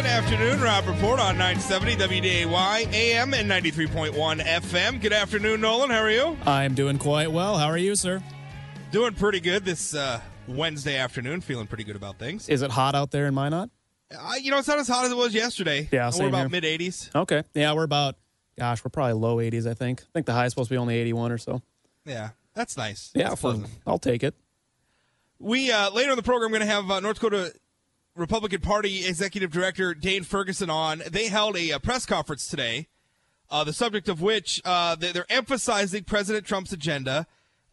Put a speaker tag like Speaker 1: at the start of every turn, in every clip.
Speaker 1: Good afternoon, Rob Report on 970 WDAY, AM and 93.1 FM. Good afternoon, Nolan. How are you?
Speaker 2: I'm doing quite well. How are you, sir?
Speaker 1: Doing pretty good this uh, Wednesday afternoon. Feeling pretty good about things.
Speaker 2: Is it hot out there in Minot?
Speaker 1: Uh, you know, it's not as hot as it was yesterday.
Speaker 2: Yeah,
Speaker 1: we're about mid 80s.
Speaker 2: Okay. Yeah, we're about, gosh, we're probably low 80s, I think. I think the high is supposed to be only 81 or so.
Speaker 1: Yeah, that's nice.
Speaker 2: Yeah,
Speaker 1: That's
Speaker 2: for. I'll take it.
Speaker 1: We uh, later in the program going to have uh, North Dakota Republican Party Executive Director Dane Ferguson on. They held a, uh press conference today, uh, the subject of which uh, they- they're emphasizing President Trump's agenda,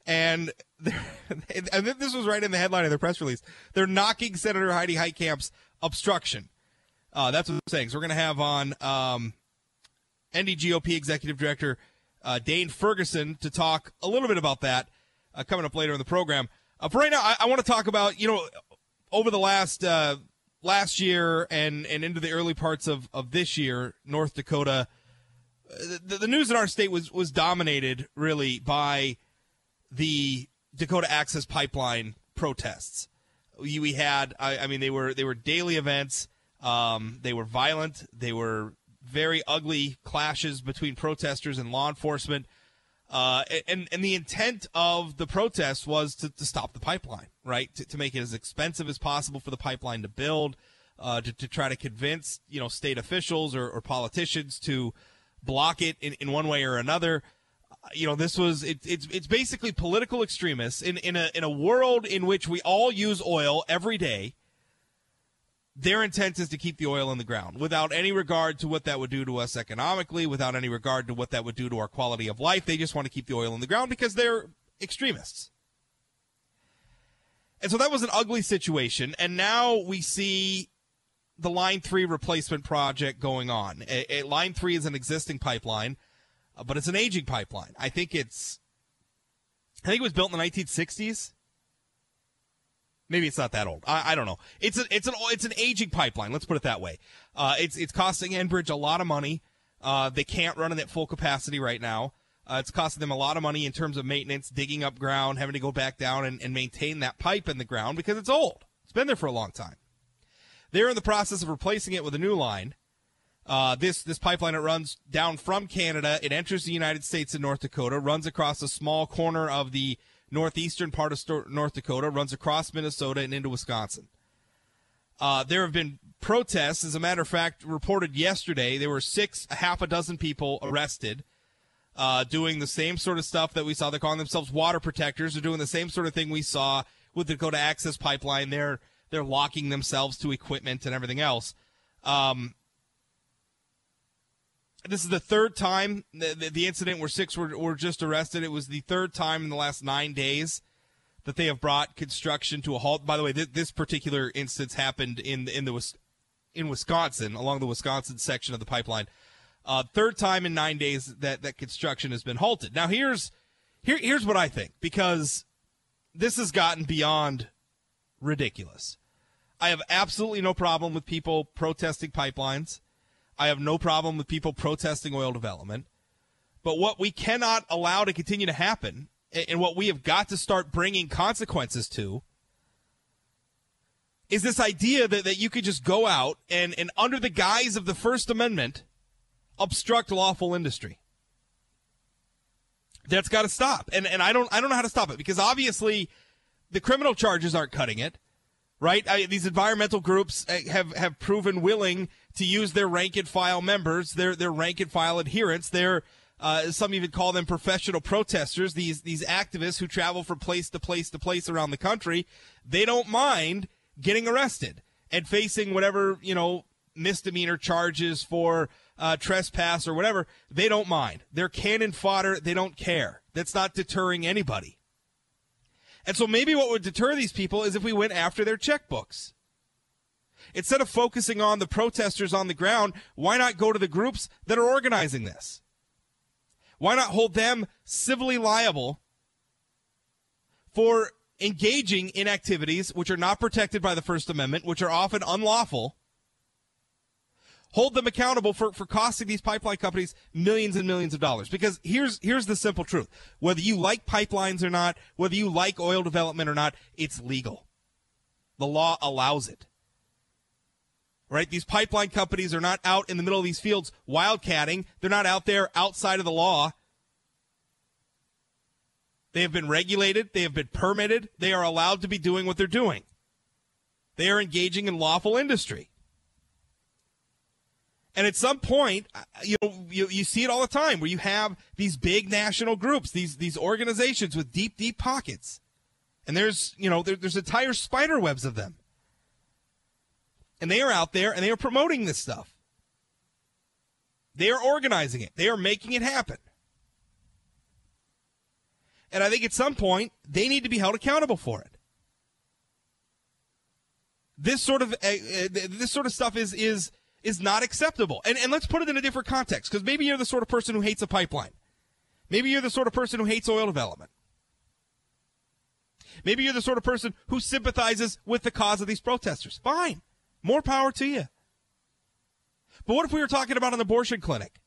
Speaker 1: and and this was right in the headline of their press release. They're knocking Senator Heidi Heitkamp's obstruction. Uh, that's what they're saying. So we're going to have on um, NDGOP Executive Director uh, Dane Ferguson to talk a little bit about that uh, coming up later in the program. Uh, for right now, I, I want to talk about you know over the last uh, last year and and into the early parts of of this year, North Dakota. uh, The, the news in our state was was dominated really by the Dakota Access Pipeline protests. We, we had, I, I mean, they were they were daily events. Um, they were violent. They were very ugly clashes between protesters and law enforcement. Uh, and and the intent of the protest was to, to stop the pipeline, right? To, to make it as expensive as possible for the pipeline to build, uh, to, to try to convince you know state officials or, or politicians to block it in, in one way or another. Uh, You know, this was it, it's it's basically political extremists in in a in a world in which we all use oil every day their intent is to keep the oil in the ground without any regard to what that would do to us economically, without any regard to what that would do to our quality of life. They just want to keep the oil in the ground because they're extremists. And so that was an ugly situation. And now we see the Line 3 replacement project going on. A, a Line 3 is an existing pipeline, uh, but it's an aging pipeline. I think it's, I think it was built in the 1960s. Maybe it's not that old. I, I don't know. It's a, it's an it's an aging pipeline. Let's put it that way. Uh, it's it's costing Enbridge a lot of money. Uh, they can't run it at full capacity right now. Uh, it's costing them a lot of money in terms of maintenance, digging up ground, having to go back down and, and maintain that pipe in the ground because it's old. It's been there for a long time. They're in the process of replacing it with a new line. Uh, this this pipeline it runs down from Canada. It enters the United States in North Dakota, runs across a small corner of the northeastern part of North Dakota, runs across Minnesota and into Wisconsin. Uh, there have been protests. As a matter of fact, reported yesterday, there were six, a half a dozen people arrested uh, doing the same sort of stuff that we saw. They're calling themselves water protectors. They're doing the same sort of thing we saw with the Dakota Access Pipeline. They're they're locking themselves to equipment and everything else. Um, this is the third time the, the, incident where six were, were just arrested. It was the third time in the last nine days that they have brought construction to a halt. By the way, th- this particular instance happened in in the in Wisconsin along the Wisconsin section of the pipeline. Uh, third time in nine days that that construction has been halted. Now here's here here's what I think because this has gotten beyond ridiculous. I have absolutely no problem with people protesting pipelines. I have no problem with people protesting oil development. But what we cannot allow to continue to happen, and what we have got to start bringing consequences to, is this idea that, that you could just go out and, and, under the guise of the First Amendment, obstruct lawful industry. That's got to stop. And, and I, don't, I don't know how to stop it because obviously the criminal charges aren't cutting it right? I, these environmental groups uh, have have proven willing to use their rank and file members, their their rank and file adherents, their uh, some even call them professional protesters. These these activists who travel from place to place to place around the country, they don't mind getting arrested and facing whatever you know misdemeanor charges for uh, trespass or whatever. They don't mind. They're cannon fodder. They don't care. That's not deterring anybody. And so maybe what would deter these people is if we went after their checkbooks. Instead of focusing on the protesters on the ground, why not go to the groups that are organizing this? Why not hold them civilly liable for engaging in activities which are not protected by the First Amendment, which are often unlawful? Hold them accountable for, for costing these pipeline companies millions and millions of dollars. Because here's here's the simple truth. Whether you like pipelines or not, whether you like oil development or not, it's legal. The law allows it. right? These pipeline companies are not out in the middle of these fields wildcatting. They're not out there outside of the law. They have been regulated, they have been permitted, they are allowed to be doing what they're doing. They are engaging in lawful industry. And at some point, uh, you know, you, you see it all the time where you have these big national groups, these these organizations with deep, deep pockets. And there's, you know, there, there's entire spider webs of them. And they are out there and they are promoting this stuff. They are organizing it. They are making it happen. And I think at some point they need to be held accountable for it. This sort of uh, this sort of stuff is is is not acceptable. And and let's put it in a different context because maybe you're the sort of person who hates a pipeline. Maybe you're the sort of person who hates oil development. Maybe you're the sort of person who sympathizes with the cause of these protesters. Fine. More power to you. But what if we were talking about an abortion clinic?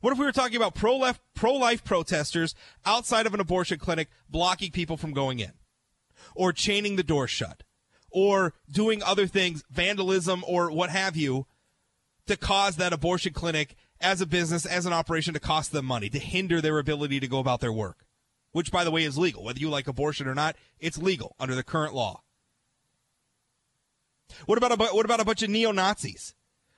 Speaker 1: What if we were talking about pro-left, pro-life protesters outside of an abortion clinic blocking people from going in? Or chaining the door shut? Or doing other things, vandalism or what have you, to cause that abortion clinic as a business, as an operation to cost them money, to hinder their ability to go about their work? Which, by the way, is legal. Whether you like abortion or not, it's legal under the current law. What about a, what about a bunch of neo Nazis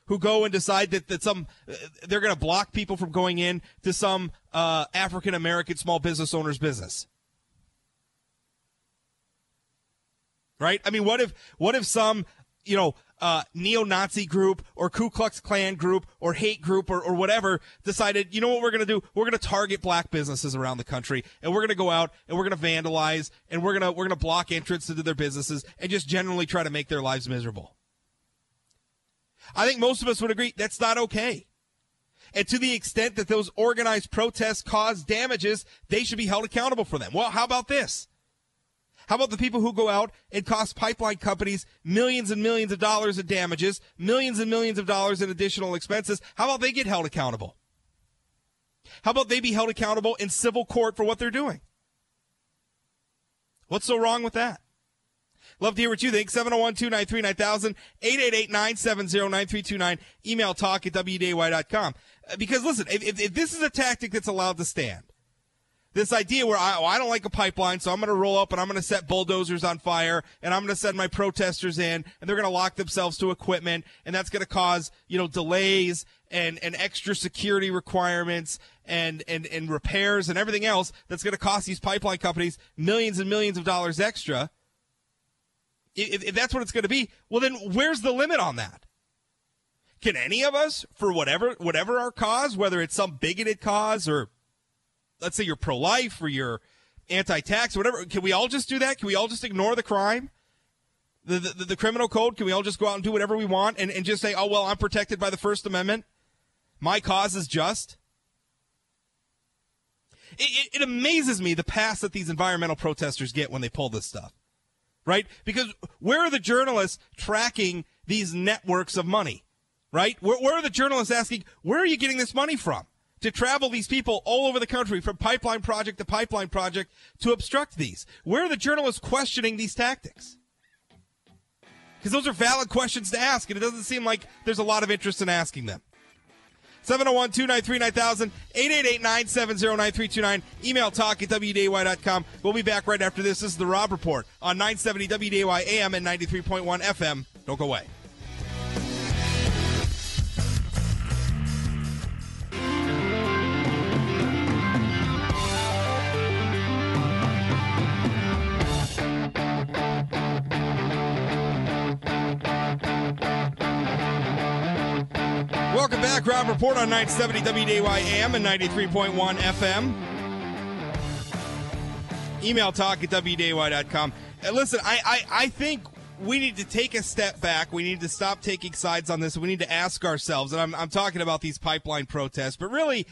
Speaker 1: who go and decide that, that some uh, they're going to block people from going in to some uh, African American small business owner's business? Right? I mean, what if what if some you know uh, neo-Nazi group or Ku Klux Klan group or hate group or, or whatever decided, you know what we're going to do? We're going to target black businesses around the country and we're going to go out and we're going to vandalize and we're going to, we're going to block entrance into their businesses and just generally try to make their lives miserable. I think most of us would agree that's not okay. And to the extent that those organized protests cause damages, they should be held accountable for them. Well, how about this? How about the people who go out and cost pipeline companies millions and millions of dollars in damages, millions and millions of dollars in additional expenses? How about they get held accountable? How about they be held accountable in civil court for what they're doing? What's so wrong with that? Love to hear what you think. 701 293 9000, 888 970 9329. Email talk at WDAY.com. Uh, because listen, if, if, if this is a tactic that's allowed to stand, this idea where I, oh, I don't like a pipeline, so I'm going to roll up and I'm going to set bulldozers on fire and I'm going to send my protesters in and they're going to lock themselves to equipment and that's going to cause, you know, delays and, and extra security requirements and, and, and repairs and everything else that's going to cost these pipeline companies millions and millions of dollars extra. If, if that's what it's going to be, well, then where's the limit on that? Can any of us, for whatever, whatever our cause, whether it's some bigoted cause or let's say you're pro life or you're anti tax or whatever, can we all just do that? Can we all just ignore the crime? The, the, the, criminal code? Can we all just go out and do whatever we want and, and just say, oh, well, I'm protected by the First Amendment? My cause is just? It, it, it amazes me the pass that these environmental protesters get when they pull this stuff, right? Because where are the journalists tracking these networks of money, right? Where, where are the journalists asking, where are you getting this money from? To travel these people all over the country from pipeline project to pipeline project to obstruct these? Where are the journalists questioning these tactics? Because those are valid questions to ask, and it doesn't seem like there's a lot of interest in asking them. 701 293 9000, 888 970 9329. Email talk at WDAY.com. We'll be back right after this. This is The Rob Report on 970 WDAY AM and 93.1 FM. Don't go away. Welcome back. Rob Report on 970 WDAY AM and 93.1 FM. Email talk at WDAY.com. And uh, listen, I, I, I think we need to take a step back. We need to stop taking sides on this. We need to ask ourselves, and I'm, I'm talking about these pipeline protests, but really,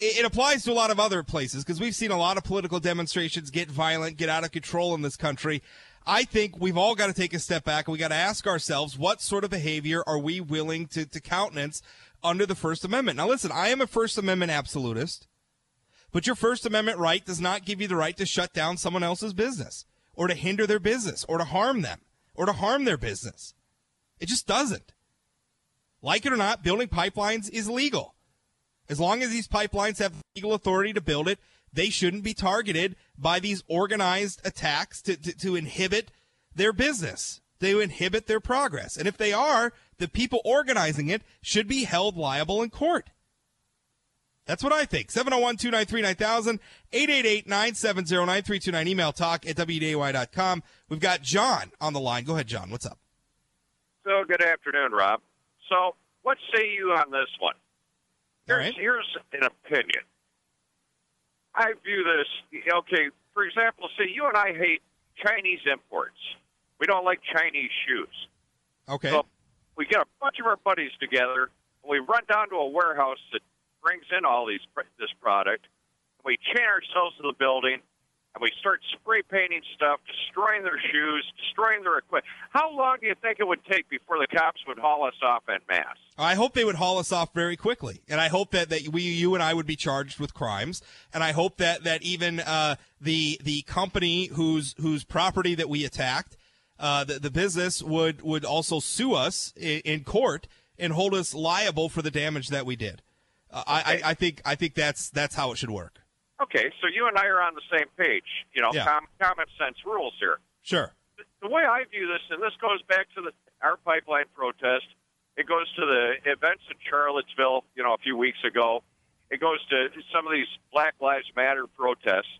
Speaker 1: it, applies to a lot of other places because we've seen a lot of political demonstrations get violent, get out of control in this country. I think we've all got to take a step back and we got to ask ourselves what sort of behavior are we willing to, to countenance under the First Amendment. Now, listen, I am a First Amendment absolutist, but your First Amendment right does not give you the right to shut down someone else's business or to hinder their business or to harm them or to harm their business. It just doesn't. Like it or not, building pipelines is legal. As long as these pipelines have legal authority to build it, they shouldn't be targeted by these organized attacks to, to, to inhibit their business, to inhibit their progress. And if they are, the people organizing it should be held liable in court. That's what I think. 701 293 9000, 888 970 9329. Email talk at WDAY.com. We've got John on the line. Go ahead, John. What's up?
Speaker 3: So, good afternoon, Rob. So, what say you on this one? Here's,
Speaker 1: right.
Speaker 3: here's an opinion. I view this, okay, for example, see, you and I hate Chinese imports. We don't like Chinese shoes.
Speaker 1: Okay.
Speaker 3: So we get a bunch of our buddies together, and we run down to a warehouse that brings in all these this product. And we chain ourselves to the building, and we start spray painting stuff, destroying their shoes, destroying their equipment. How long do you think it would take before the cops would haul us off en masse?
Speaker 1: I hope they would haul us off very quickly, and I hope that, that we, you and I, would be charged with crimes, and I hope that that even uh, the the company whose whose property that we attacked, uh, the the business would would also sue us in, in court and hold us liable for the damage that we did. Uh, I, I I think I think that's that's how it should work.
Speaker 3: Okay, so you and I are on the same page. You know,
Speaker 1: Yeah.
Speaker 3: com- common sense rules here.
Speaker 1: Sure.
Speaker 3: the way I view this, and this goes back to the our pipeline protest. It goes to the events in Charlottesville, you know, a few weeks ago. It goes to some of these Black Lives Matter protests.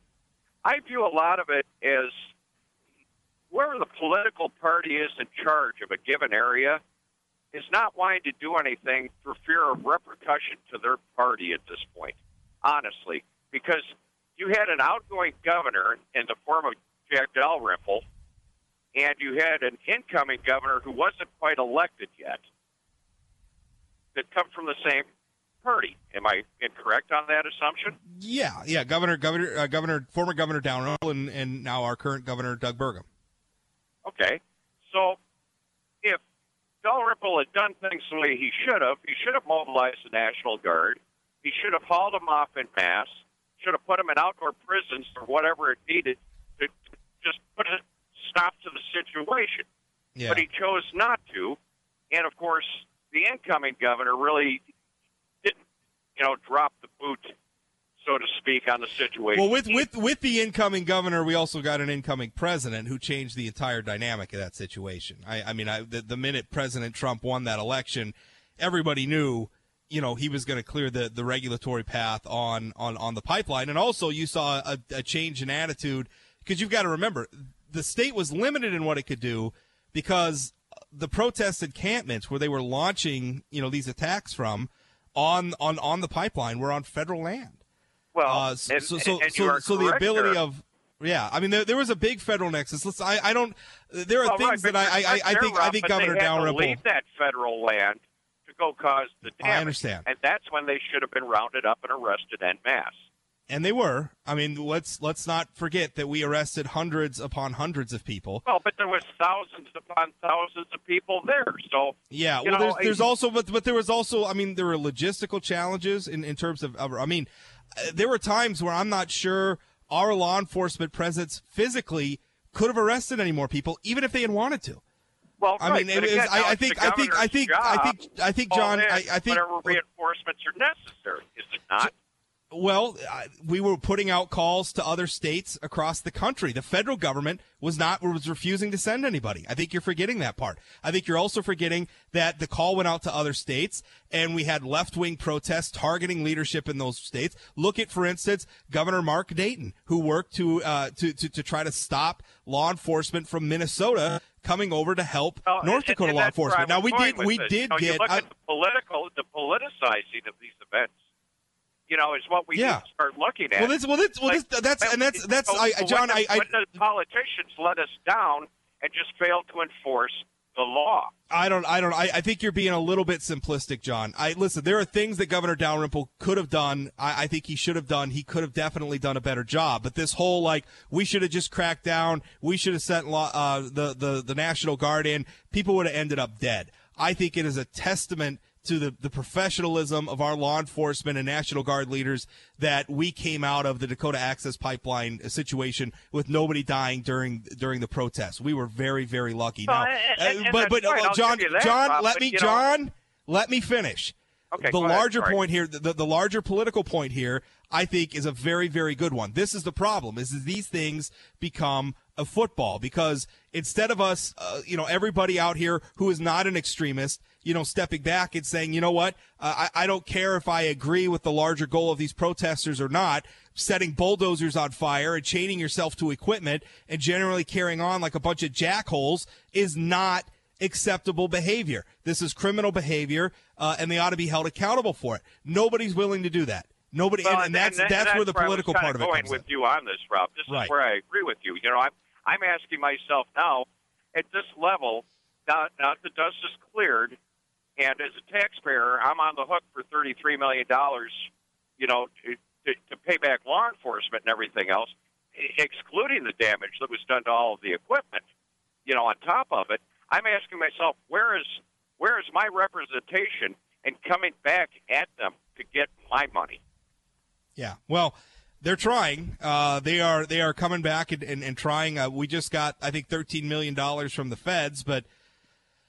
Speaker 3: I view a lot of it as whoever the political party is in charge of a given area is not wanting to do anything for fear of repercussion to their party at this point, honestly, because you had an outgoing governor in the form of Jack Dalrymple, and you had an incoming governor who wasn't quite elected yet that come from the same party. Am I incorrect on that assumption?
Speaker 1: Yeah, yeah. Governor, Governor, uh, Governor, former Governor Dalrymple, and and now our current Governor Doug Burgum.
Speaker 3: Okay. So if Dalrymple had done things the way he should have, he should have mobilized the National Guard. He should have hauled them off in mass, should have put them in outdoor prisons or whatever it needed to, just put a stop to the situation.
Speaker 1: Yeah.
Speaker 3: But he chose not to. And of course, the incoming governor really didn't, you know, drop the boot, so to speak, on the situation.
Speaker 1: Well, with with with the incoming governor, we also got an incoming president who changed the entire dynamic of that situation. I, I mean, I, the, the minute President Trump won that election, everybody knew, you know, he was going to clear the, the regulatory path on on on the pipeline, and also you saw a, a change in attitude because you've got to remember the state was limited in what it could do because the protest encampments where they were launching, you know, these attacks from on on on the pipeline were on federal land.
Speaker 3: well,
Speaker 1: Uh, so,
Speaker 3: and,
Speaker 1: so, so,
Speaker 3: and
Speaker 1: so, so the ability
Speaker 3: there.
Speaker 1: of, yeah, I mean, there, there was a big federal nexus. Let's, I, I don't, there are
Speaker 3: Well,
Speaker 1: things
Speaker 3: right,
Speaker 1: that I, I, I, think, I think Governor Dalrymple,
Speaker 3: leave that federal land go cause the damage.
Speaker 1: I understand.
Speaker 3: and that's when they should have been rounded up and arrested en masse.
Speaker 1: and they were. I mean, let's let's not forget that we arrested hundreds upon hundreds of people.
Speaker 3: Well, but there was thousands upon thousands of people there. So
Speaker 1: Yeah, well,
Speaker 3: know,
Speaker 1: there's, there's
Speaker 3: I-
Speaker 1: also, but but there was also, I mean, there were logistical challenges in, in terms of, of, I mean, uh, there were times where I'm not sure our law enforcement presence physically could have arrested any more people, even if they had wanted to.
Speaker 3: Well,
Speaker 1: I
Speaker 3: right,
Speaker 1: mean,
Speaker 3: but
Speaker 1: it is-
Speaker 3: again,
Speaker 1: I- I think- I think- I think- I think- I think,
Speaker 3: to call
Speaker 1: John, I- I think-
Speaker 3: whatever reinforcements are necessary. Is it not?
Speaker 1: Well, I- we were putting out calls to other states across the country. The federal government was not was refusing to send anybody. I think you're forgetting that part. I think you're also forgetting that the call went out to other states and we had left-wing protests targeting leadership in those states. Look at for instance Governor Mark Dayton who worked to uh, to, to to try to stop law enforcement from Minnesota coming over to help
Speaker 3: Well,
Speaker 1: North Dakota
Speaker 3: and
Speaker 1: law enforcement. Now we did we
Speaker 3: this.
Speaker 1: did
Speaker 3: you know,
Speaker 1: get I-
Speaker 3: at the political, the politicizing of these events. You know, is what we
Speaker 1: Yeah.
Speaker 3: need to start looking at.
Speaker 1: well, this, well, this, well, this, that's, and that's, that's,
Speaker 3: so-
Speaker 1: I, John,
Speaker 3: when the,
Speaker 1: I, I,
Speaker 3: when the politicians let us down and just failed to enforce the law.
Speaker 1: I don't. I don't. I, I think you're being a little bit simplistic, John. I listen. There are things that Governor Dalrymple could have done. I, I think he should have done. He could have definitely done a better job. But this whole like we should have just cracked down. We should have sent uh, the the the National Guard in. People would have ended up dead. I think it is a testament to the, the professionalism of our law enforcement and National Guard leaders that we came out of the Dakota Access Pipeline situation with nobody dying during during the protests. We were very very lucky.
Speaker 3: Well,
Speaker 1: now,
Speaker 3: and- and-
Speaker 1: uh,
Speaker 3: and
Speaker 1: but but
Speaker 3: fine.
Speaker 1: uh, John
Speaker 3: that,
Speaker 1: John
Speaker 3: Rob,
Speaker 1: let
Speaker 3: but,
Speaker 1: me
Speaker 3: know-
Speaker 1: John Let me finish.
Speaker 3: Okay,
Speaker 1: the
Speaker 3: go ahead.
Speaker 1: larger point here, the, the larger political point here, I think, is a very, very good one. This is the problem: is these things become a football because instead of us, uh, you know, everybody out here who is not an extremist, you know, stepping back and saying, you know what, uh, I, I don't care if I agree with the larger goal of these protesters or not. Setting bulldozers on fire and chaining yourself to equipment and generally carrying on like a bunch of jackholes is not acceptable behavior. This is criminal behavior, uh, and they ought to be held accountable for it. Nobody's willing to do that. Nobody,
Speaker 3: Well,
Speaker 1: and, and that's
Speaker 3: and
Speaker 1: that's, where the political part of it comes
Speaker 3: with
Speaker 1: in.
Speaker 3: you on this, Rob. This
Speaker 1: Right.
Speaker 3: is where I agree with you. You know, I'm I'm asking myself now at this level. Now, now the dust is cleared, and as a taxpayer, I'm on the hook for thirty three million dollars. You know, to, to, to pay back law enforcement and everything else, excluding the damage that was done to all of the equipment. You know, on top of it, I'm asking myself, where is where is my representation and coming back at them to get my money?
Speaker 1: Yeah. Well, they're trying. Uh, they are they are coming back and, and, and trying. Uh, we just got I think thirteen million dollars from the feds, but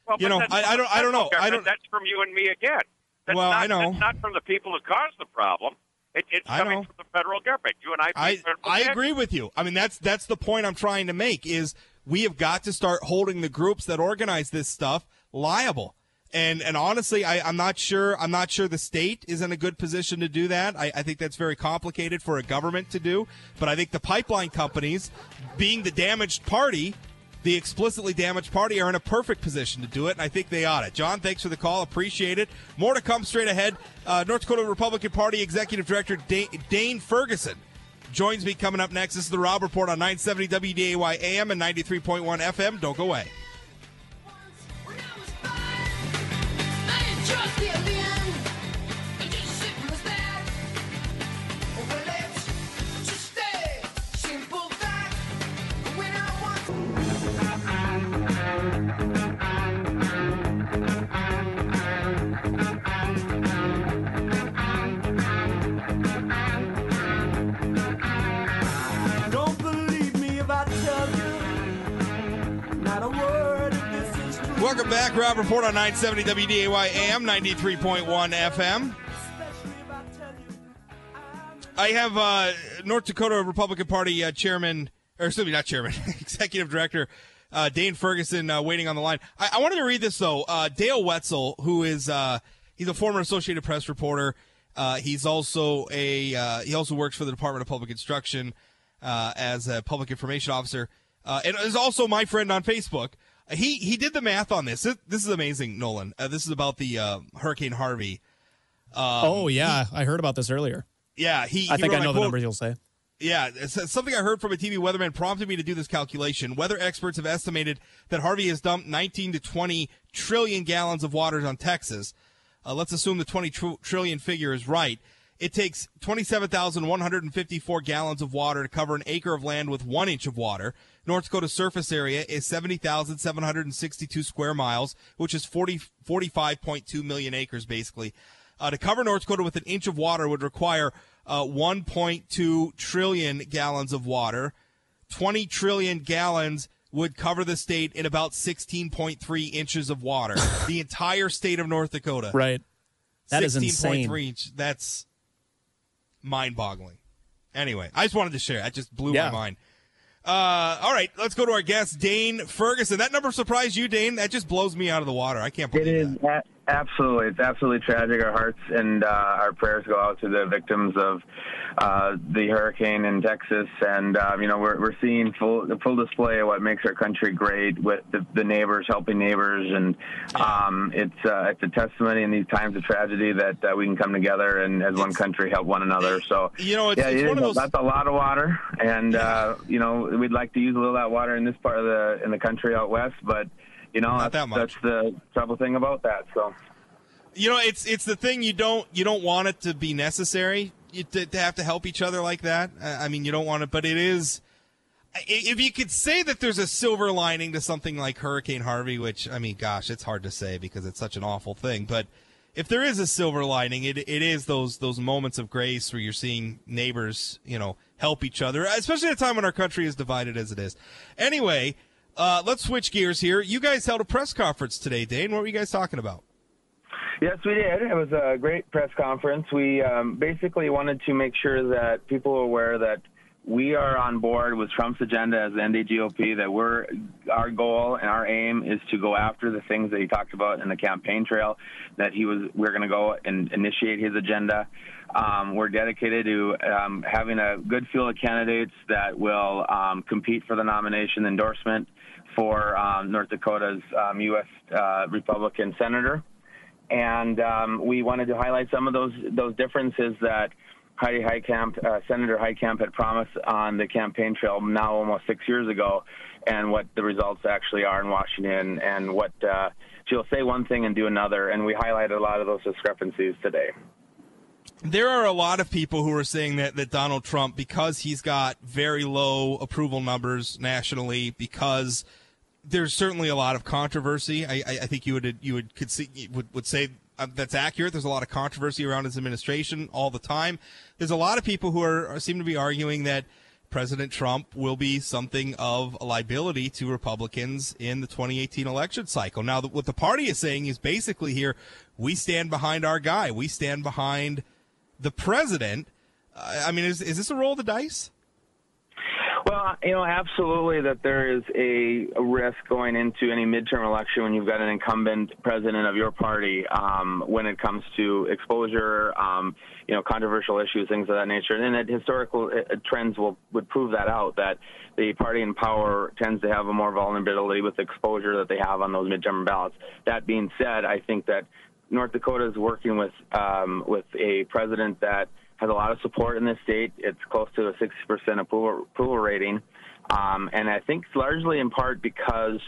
Speaker 3: Well,
Speaker 1: You
Speaker 3: but
Speaker 1: know, I- I don't- I don't know. I don't-
Speaker 3: That's from you and me again. That's
Speaker 1: Well,
Speaker 3: not,
Speaker 1: I know.
Speaker 3: That's not from the people who caused the problem. It, it's
Speaker 1: I
Speaker 3: coming
Speaker 1: know.
Speaker 3: from the federal government. You and I.
Speaker 1: I I agree with you. I mean that's that's the point I'm trying to make is we have got to start holding the groups that organize this stuff liable. And and honestly, I, I'm not sure I'm not sure the state is in a good position to do that. I, I think that's very complicated for a government to do. But I think the pipeline companies, being the damaged party, the explicitly damaged party, are in a perfect position to do it, and I think they ought to. John, thanks for the call. Appreciate it. More to come straight ahead. Uh, North Dakota Republican Party Executive Director Da- Dane Ferguson joins me coming up next. This is the Rob Report on 970 WDAY AM and 93.1 FM. Don't go away.
Speaker 4: I didn't
Speaker 1: Welcome back. Rob Report on 970 WDAY AM, 93.1 FM.
Speaker 5: I
Speaker 1: have uh, North Dakota Republican Party uh, Chairman, or excuse me, not Chairman, Executive Director uh, Dane Ferguson uh, waiting on the line. I, I wanted to read this though. Uh, Dale Wetzel, who is uh, he's a former Associated Press reporter. He's also a he also works for the Department of Public Instruction as a public information officer, and is also my friend on Facebook. He he did the math on this. This, this is amazing, Nolan. Uh, this is about the uh, Hurricane Harvey.
Speaker 2: oh yeah, I heard about this earlier.
Speaker 1: Yeah, he.
Speaker 2: I
Speaker 1: he
Speaker 2: think I know the numbers you'll say.
Speaker 1: Yeah, it's- something I heard from a TV weatherman prompted me to do this calculation. Weather experts have estimated that Harvey has dumped 19 to 20 trillion gallons of water on Texas. Uh, let's assume the 20 tr- trillion figure is right. It takes 27,154 gallons of water to cover an acre of land with one inch of water. North Dakota's surface area is 70,762 square miles, which is 40, 45.2 million acres, basically. Uh, to cover North Dakota with an inch of water would require uh, 1.2 trillion gallons of water. 20 trillion gallons would cover the state in about 16.3 inches of water. the entire state of North Dakota.
Speaker 2: Right. That is
Speaker 1: 16.3
Speaker 2: insane.
Speaker 1: inch. That's mind boggling. Anyway, I just wanted to share. That just blew
Speaker 2: Yeah.
Speaker 1: my mind. Uh, all right, let's go to our guest, Dane Ferguson. That number surprised you, Dane? That just blows me out of the water. I can't believe
Speaker 6: it. It is
Speaker 1: that.
Speaker 6: Absolutely, it's absolutely tragic. Our hearts and uh, our prayers go out to the victims of uh, the hurricane in Texas, and um, you know we're we're seeing full the full display of what makes our country great with the, the neighbors helping neighbors, and um, it's uh, it's a testimony in these times of tragedy that uh, we can come together and as one country help one another. So
Speaker 1: You know, it's-
Speaker 6: yeah,
Speaker 1: it's
Speaker 6: it
Speaker 1: one
Speaker 6: is
Speaker 1: of those-
Speaker 6: that's a lot of water, and uh, you know we'd like to use a little of that water in this part of the in the country out west, but. You know,
Speaker 1: Not
Speaker 6: that's,
Speaker 1: that much.
Speaker 6: that's the trouble thing about that. So,
Speaker 1: You know, it's it's the thing you don't you don't want it to be necessary you, to, to have to help each other like that. I I mean, you don't want it, but it is. If you could say that there's a silver lining to something like Hurricane Harvey, which I mean, gosh, it's hard to say because it's such an awful thing. But if there is a silver lining, it it is those those moments of grace where you're seeing neighbors, you know, help each other, especially at a time when our country is divided as it is. Anyway, uh, let's switch gears here. You guys held a press conference today, Dane. What were you guys talking about?
Speaker 6: Yes, we did. It was a great press conference. We um, basically wanted to make sure that people are aware that we are on board with Trump's agenda as the NDGOP. That we're our goal and our aim is to go after the things that he talked about in the campaign trail. That he was we're going to go and initiate his agenda. Um, we're dedicated to um, having a good field of candidates that will um, compete for the nomination endorsement for um, North Dakota's um, U.S. Uh, Republican senator and um, we wanted to highlight some of those those differences that Heidi Heitkamp, uh, Senator Heitkamp, had promised on the campaign trail now almost six years ago, and what the results actually are in Washington, and what uh, she'll say one thing and do another, and we highlighted a lot of those discrepancies today.
Speaker 1: There are a lot of people who are saying that, that Donald Trump, because he's got very low approval numbers nationally, because there's certainly a lot of controversy. I, I, think you would you would could see, would, would say uh, that's accurate. There's a lot of controversy around his administration all the time. There's a lot of people who are, seem to be arguing that President Trump will be something of a liability to Republicans in the 2018 election cycle. Now, what the party is saying is basically here, we stand behind our guy. We stand behind the president. I mean, is, is this a roll of the dice?
Speaker 6: Well, you know, absolutely that there is a, risk going into any midterm election when you've got an incumbent president of your party um, when it comes to exposure, um, you know, controversial issues, things of that nature. And that historical uh, trends will would prove that out that the party in power tends to have a more vulnerability with exposure that they have on those midterm ballots. That being said, I think that North Dakota is working with um, with a president that has a lot of support in this state. It's close to a 60% approval, approval rating. Um, and I think it's largely in part because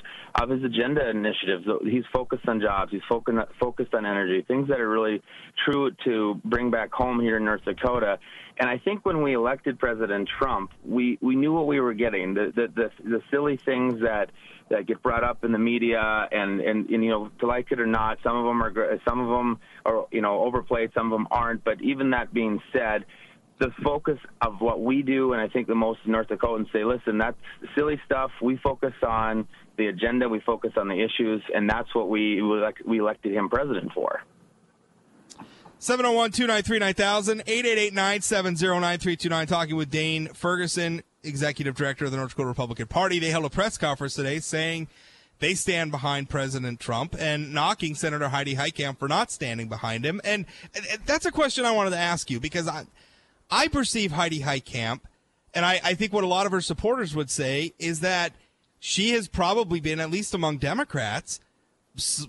Speaker 6: of his agenda initiatives. He's focused on jobs. He's focused focused on energy, things that are really true to bring back home here in North Dakota. And I think when we elected President Trump, we, we knew what we were getting. The, the the the silly things that that get brought up in the media, and, and and you know, to like it or not, some of them are some of them are you know overplayed, some of them aren't. But even that being said the focus of what we do, and I think the most North Dakotans say, listen, that's silly stuff. We focus on the agenda, we focus on the issues, and that's what we we elected him president for.
Speaker 1: 701 293 9000, 888 970 9329. Talking with Dane Ferguson, Executive Director of the North Dakota Republican Party. They held a press conference today saying they stand behind President Trump and knocking Senator Heidi Heitkamp for not standing behind him. And, and that's a question I wanted to ask you because I, I perceive Heidi Heitkamp, and I, I think what a lot of her supporters would say is that she has probably been, at least among Democrats,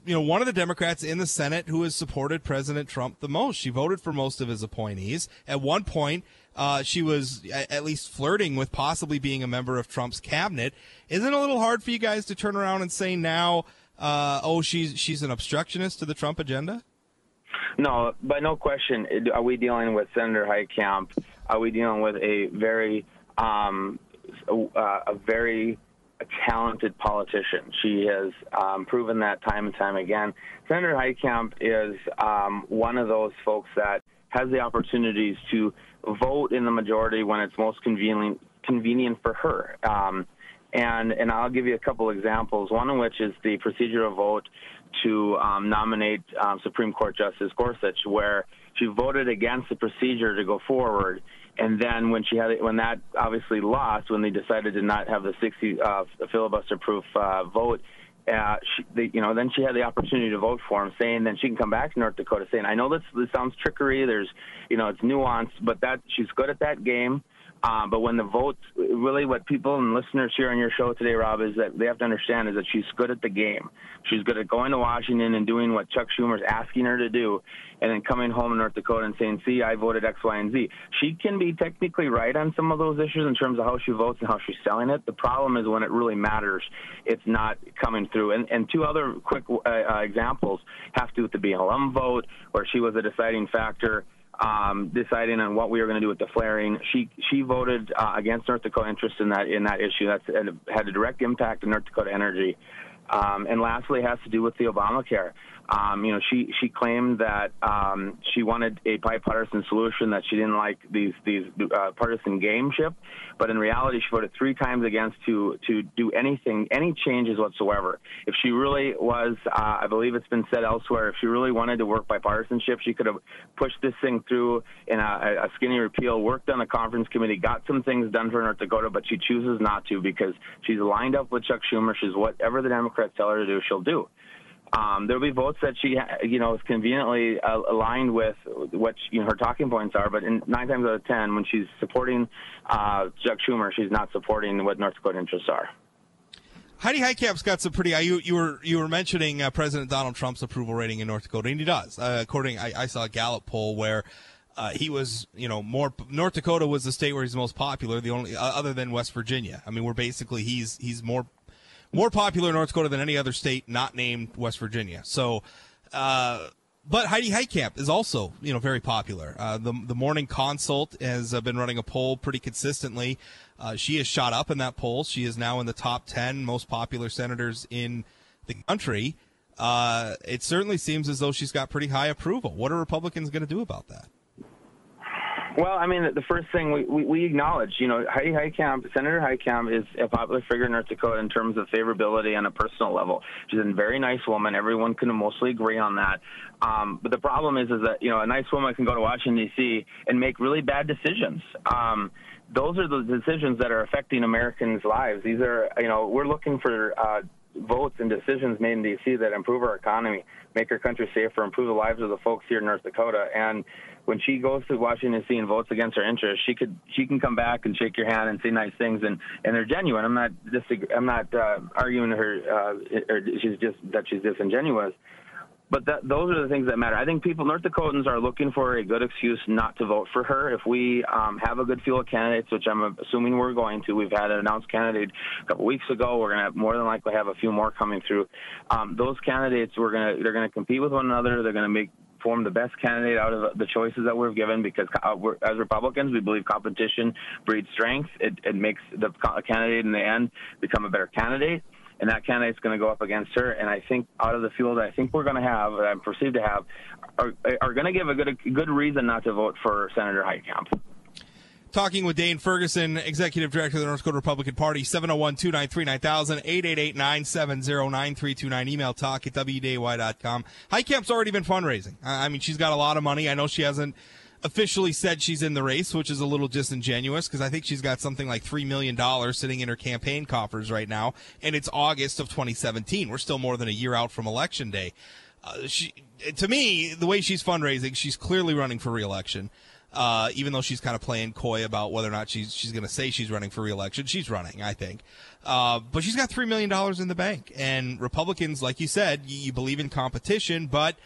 Speaker 1: you know, one of the Democrats in the Senate who has supported President Trump the most. She voted for most of his appointees. At one point, uh, she was at least flirting with possibly being a member of Trump's cabinet. Isn't it a little hard for you guys to turn around and say now, uh, oh, she's she's an obstructionist to the Trump agenda?
Speaker 6: No, but no question. Are we dealing with Senator Heitkamp? Are we dealing with a very, um, a, a very talented politician? She has um, proven that time and time again. Senator Heitkamp is um, one of those folks that has the opportunities to vote in the majority when it's most convenient convenient for her. Um, and and I'll give you a couple examples. One of which is the procedural vote to um, nominate um, Supreme Court Justice Gorsuch, where she voted against the procedure to go forward. And then when she had when that obviously lost, when they decided to not have the 60 uh, filibuster-proof uh, vote, uh, she, the, you know, then she had the opportunity to vote for him, saying then she can come back to North Dakota, saying, "I know this this sounds trickery. There's, you know, it's nuanced, but that she's good at that game." Um, but when the votes, really, what people and listeners here on your show today, Rob, is that they have to understand is that she's good at the game. She's good at going to Washington and doing what Chuck Schumer's asking her to do, and then coming home in North Dakota and saying, "See, I voted X, Y, and Z." She can be technically right on some of those issues in terms of how she votes and how she's selling it. The problem is when it really matters, it's not coming through. And, and two other quick uh, uh, examples have to do with the BLM vote, where she was a deciding factor um, deciding on what we were going to do with the flaring. She she voted uh, against North Dakota interest in that in that issue. That's had a direct impact on North Dakota energy. Um, and lastly, has to do with the Obamacare. Um, you know, she she claimed that um, she wanted a bipartisan solution, that she didn't like these these uh, partisan gameship, but in reality, she voted three times against to to do anything, any changes whatsoever. If she really was, uh, I believe it's been said elsewhere, if she really wanted to work bipartisanship, she could have pushed this thing through in a, a skinny repeal, worked on the conference committee, got some things done for North Dakota, but she chooses not to because she's lined up with Chuck Schumer. She's whatever the Democrats tell her to do, she'll do. Um, there'll be votes that she, you know, is conveniently uh, aligned with what you know, her talking points are. But in nine times out of ten, when she's supporting uh, Chuck Schumer, she's not supporting what North Dakota interests are.
Speaker 1: Heidi Heitkamp's got some pretty. Uh, you, you were you were mentioning uh, President Donald Trump's approval rating in North Dakota, and he does. Uh, according, I, I saw a Gallup poll where uh, he was, you know, more. North Dakota was the state where he's most popular. The only uh, other than West Virginia. I mean, we're basically he's he's more more popular in North Dakota than any other state not named West Virginia. So, uh, but Heidi Heitkamp is also, you know, very popular. Uh, the the Morning Consult has uh, been running a poll pretty consistently. Uh, she has shot up in that poll. She is now in the top ten most popular senators in the country. Uh, it certainly seems as though she's got pretty high approval. What are Republicans going to do about that?
Speaker 6: Well, I mean, the first thing we, we, we acknowledge, you know, Heidi Heitkamp, Senator Heitkamp is a popular figure in North Dakota in terms of favorability on a personal level. She's a very nice woman. Everyone can mostly agree on that. Um, but the problem is, is that, you know, a nice woman can go to Washington, D.C. and make really bad decisions. Um, those are the decisions that are affecting Americans' lives. These are, you know, we're looking for uh, votes and decisions made in D.C. that improve our economy, make our country safer, improve the lives of the folks here in North Dakota. And when she goes to Washington D.C. and votes against her interests, she could she can come back and shake your hand and say nice things, and and they're genuine. I'm not disag- I'm not uh, arguing her uh, or she's just that she's disingenuous. But that, those are the things that matter. I think people, North Dakotans, are looking for a good excuse not to vote for her. If we um, have a good field of candidates, which I'm assuming we're going to, we've had an announced candidate a couple weeks ago. We're going to more than likely have a few more coming through. Um, those candidates, we're going to they're going to compete with one another. They're going to make form the best candidate out of the choices that we're given because as Republicans, we believe competition breeds strength. It, it makes the candidate in the end become a better candidate and that candidate's going to go up against her. And I think out of the field, I think we're going to have, that I'm perceived to have, are, are going to give a good a good reason not to vote for Senator Heitkamp.
Speaker 1: Talking with Dane Ferguson, Executive Director of the North Dakota Republican Party, 701 293 9000, 888 970 9329. Email talk at WDAY.com. Heitkamp's already been fundraising. I mean, she's got a lot of money. I know she hasn't officially said she's in the race, which is a little disingenuous because I think she's got something like $3 million sitting in her campaign coffers right now, and it's August of 2017. We're still more than a year out from Election Day. Uh, she, to me, the way she's fundraising, she's clearly running for reelection. Uh, even though she's kind of playing coy about whether or not she's she's going to say she's running for reelection, she's running, I think. Uh, but she's got three million dollars in the bank, and Republicans, like you said, you, you believe in competition, but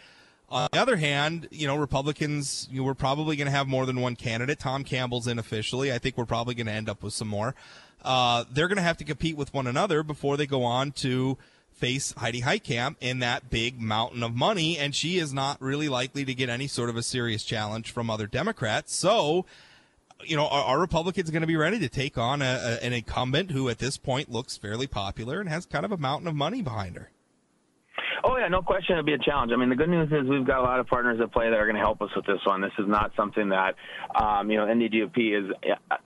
Speaker 1: on the other hand, you know, Republicans, you know, we're probably going to have more than one candidate. Tom Campbell's in officially. I think we're probably going to end up with some more. Uh, they're going to have to compete with one another before they go on to face Heidi Heitkamp in that big mountain of money, and she is not really likely to get any sort of a serious challenge from other Democrats. So, you know, are, are Republicans going to be ready to take on a, a, an incumbent who at this point looks fairly popular and has kind of a mountain of money behind her?
Speaker 6: Oh yeah, no question. It'll be a challenge. I mean, the good news is we've got a lot of partners at play that are going to help us with this one. This is not something that, um, you know, NDGOP is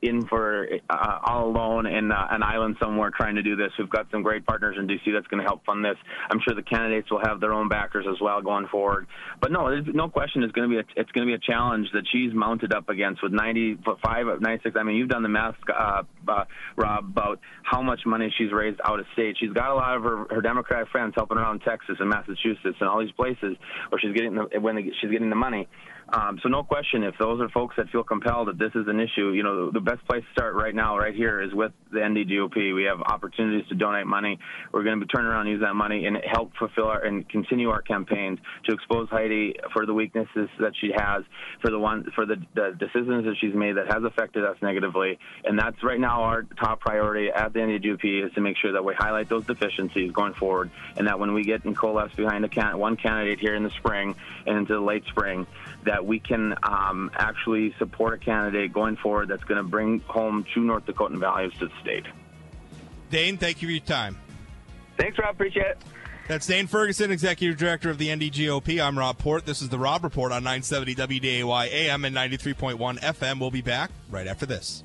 Speaker 6: in for uh, all alone in uh, an island somewhere trying to do this. We've got some great partners in DC that's going to help fund this. I'm sure the candidates will have their own backers as well going forward. But no, no question. It's going to be a, it's going to be a challenge that she's mounted up against with 95 of 96. I mean, you've done the math, uh, uh, Rob, about how much money she's raised out of state. She's got a lot of her, her Democratic friends helping around in Texas Massachusetts and all these places where she's getting the, when they, she's getting the money. Um, so no question, if those are folks that feel compelled that this is an issue, you know, the best place to start right now, right here, is with the NDGOP. We have opportunities to donate money. We're going to turning around and use that money and help fulfill our and continue our campaigns to expose Heidi for the weaknesses that she has, for the one for the, the decisions that she's made that has affected us negatively. And that's right now our top priority at the NDGOP is to make sure that we highlight those deficiencies going forward, and that when we get and coalesce behind a can- one candidate here in the spring and into the late spring, that we can um, actually support a candidate going forward that's going to bring home true North Dakotan values to the state.
Speaker 1: Dane, thank you for your time.
Speaker 7: Thanks, Rob. Appreciate it.
Speaker 1: That's Dane Ferguson, Executive Director of the NDGOP. I'm Rob Port. This is the Rob Report on 970 WDAY AM and 93.1 FM. We'll be back right after this.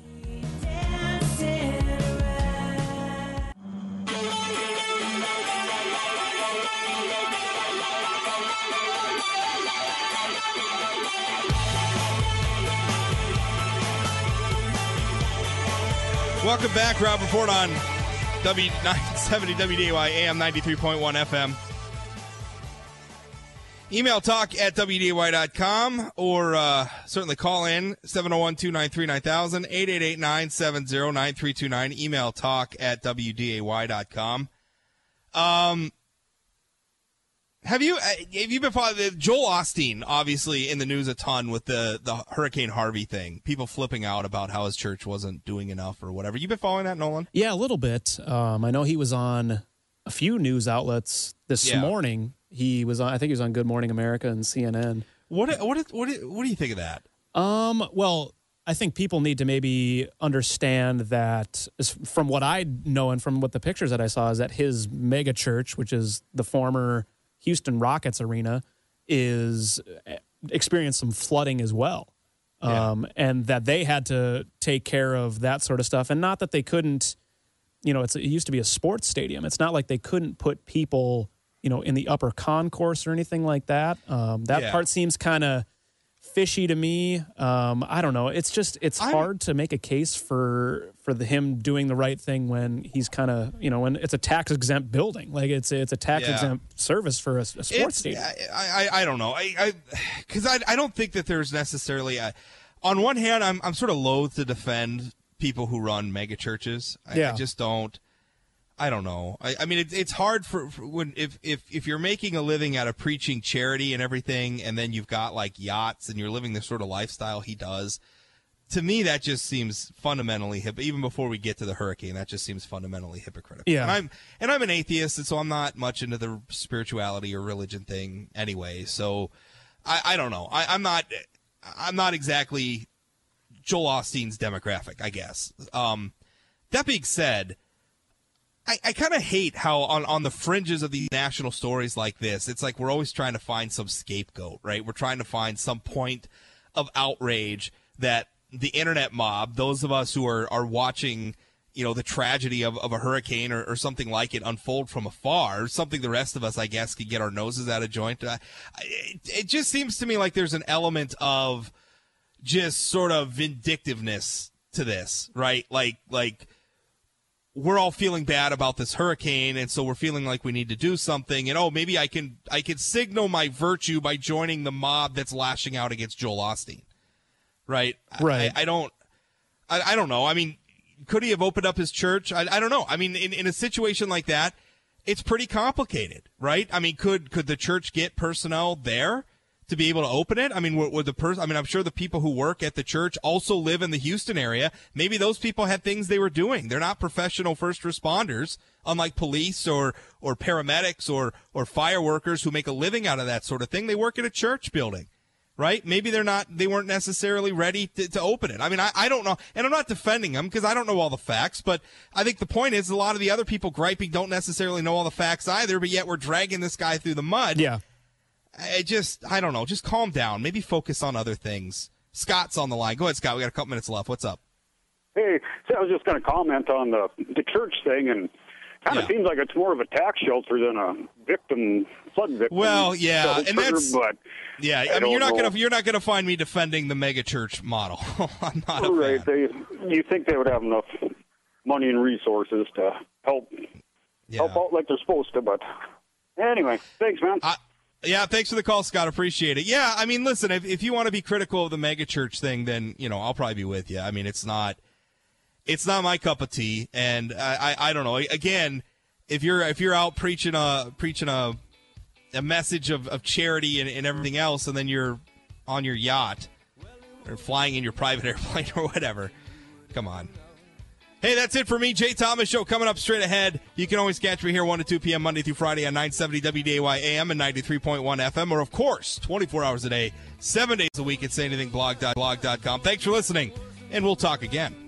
Speaker 1: Welcome back, Rob Report on W970 WDAY AM 93.1 FM. Email talk at WDAY.com or uh, certainly call in 701 293 9000 888 970 9329. Email talk at WDAY.com. Um, have you uh, have you been following Joel Osteen? Obviously, in the news a ton with the the Hurricane Harvey thing. People flipping out about how his church wasn't doing enough or whatever. You been following that, Nolan?
Speaker 2: Yeah, a little bit. Um, I know he was on a few news outlets this
Speaker 1: Yeah.
Speaker 2: morning. He was on. I think he was on Good Morning America and CNN.
Speaker 1: What what what what do you think of that?
Speaker 2: Um, well, I think people need to maybe understand that from what I know and from what the pictures that I saw is that his mega church, which is the former Houston Rockets arena, is eh, experienced some flooding as well. Um, and that they had to take care of that sort of stuff. And not that they couldn't, you know, it's, it used to be a sports stadium. It's not like they couldn't put people, you know, in the upper concourse or anything like that. Um, that
Speaker 1: Yeah.
Speaker 2: part seems kind of fishy to me. Um, I don't know. It's just it's
Speaker 1: I'm-
Speaker 2: hard to make a case for for the, him doing the right thing when he's kind of you know when it's a tax exempt building. Like it's it's a tax
Speaker 1: Yeah.
Speaker 2: exempt service for a, a sports
Speaker 1: It's-
Speaker 2: stadium.
Speaker 1: I, I, I don't know. I, I, because I, I don't think that there's necessarily a. On one hand, I'm, I'm sort of loath to defend people who run mega churches. I, I just don't. I don't know. I, I mean, it, it's hard for, for when if, if if you're making a living out of preaching charity and everything, and then you've got like yachts and you're living the sort of lifestyle he does. To me, that just seems fundamentally hip. Even before we get to the hurricane, that just seems fundamentally hypocritical.
Speaker 2: Yeah.
Speaker 1: And I'm and I'm an atheist, and so I'm not much into the spirituality or religion thing anyway. So I, I don't know. I, I'm not. I'm not exactly Joel Osteen's demographic, I guess. Um, that being said, I, I kind of hate how on, on the fringes of these national stories like this, it's like we're always trying to find some scapegoat, right? We're trying to find some point of outrage that the internet mob, those of us who are, are watching, you know, the tragedy of, of a hurricane or, or something like it unfold from afar, something the rest of us, I guess, could get our noses out of joint. Uh, it, it just seems to me like there's an element of just sort of vindictiveness to this, right? Like, like, we're all feeling bad about this hurricane and so we're feeling like we need to do something. And oh maybe i can i can signal my virtue by joining the mob that's lashing out against joel osteen. Right?
Speaker 2: Right.
Speaker 1: i, I don't I, I don't know. I mean could he have opened up his church? I, I don't know. I mean in, in a situation like that it's pretty complicated right? I mean could could the church get personnel there to be able to open it? I mean, would the person? I mean, I'm sure the people who work at the church also live in the Houston area. Maybe those people had things they were doing. They're not professional first responders, unlike police or or paramedics or or fire workers who make a living out of that sort of thing. They work at a church building. Right? Maybe they're not, they weren't necessarily ready to, to open it. I mean, I, I don't know. And I'm not defending them because I don't know all the facts, but I think the point is a lot of the other people griping don't necessarily know all the facts either, but yet we're dragging this guy through the mud.
Speaker 2: yeah.
Speaker 1: I just, I don't know. Just calm down. Maybe focus on other things. Scott's on the line. Go ahead, Scott. We got a couple minutes left. What's up?
Speaker 8: Hey, so I was just going to comment on the the church thing, and kind of
Speaker 1: Yeah.
Speaker 8: seems like it's more of a tax shelter than a victim flood victim.
Speaker 1: Well, yeah,
Speaker 8: shelter,
Speaker 1: and that's-
Speaker 8: but
Speaker 1: Yeah, I,
Speaker 8: I
Speaker 1: mean, you're
Speaker 8: know.
Speaker 1: gonna you're not gonna find me defending the mega church model. I'm not
Speaker 8: right, they you think they would have enough money and resources to help
Speaker 1: Yeah.
Speaker 8: help out like they're supposed to, but anyway, thanks, man.
Speaker 1: I, yeah, thanks for the call, Scott. Appreciate it. Yeah, I mean, listen, if, if you want to be critical of the megachurch thing, then you know I'll probably be with you. I mean, it's not it's not my cup of tea, and I I, I don't know. Again, if you're if you're out preaching a preaching a a message of, of charity and, and everything else, and then you're on your yacht or flying in your private airplane or whatever, come on. Hey, that's it for me. Jay Thomas Show coming up straight ahead. You can always catch me here 1 to 2 p.m. Monday through Friday on 970 WDAY AM and 93.1 FM, or of course, 24 hours a day, seven days a week at sayanythingblog.blog.com. Thanks for listening, and we'll talk again.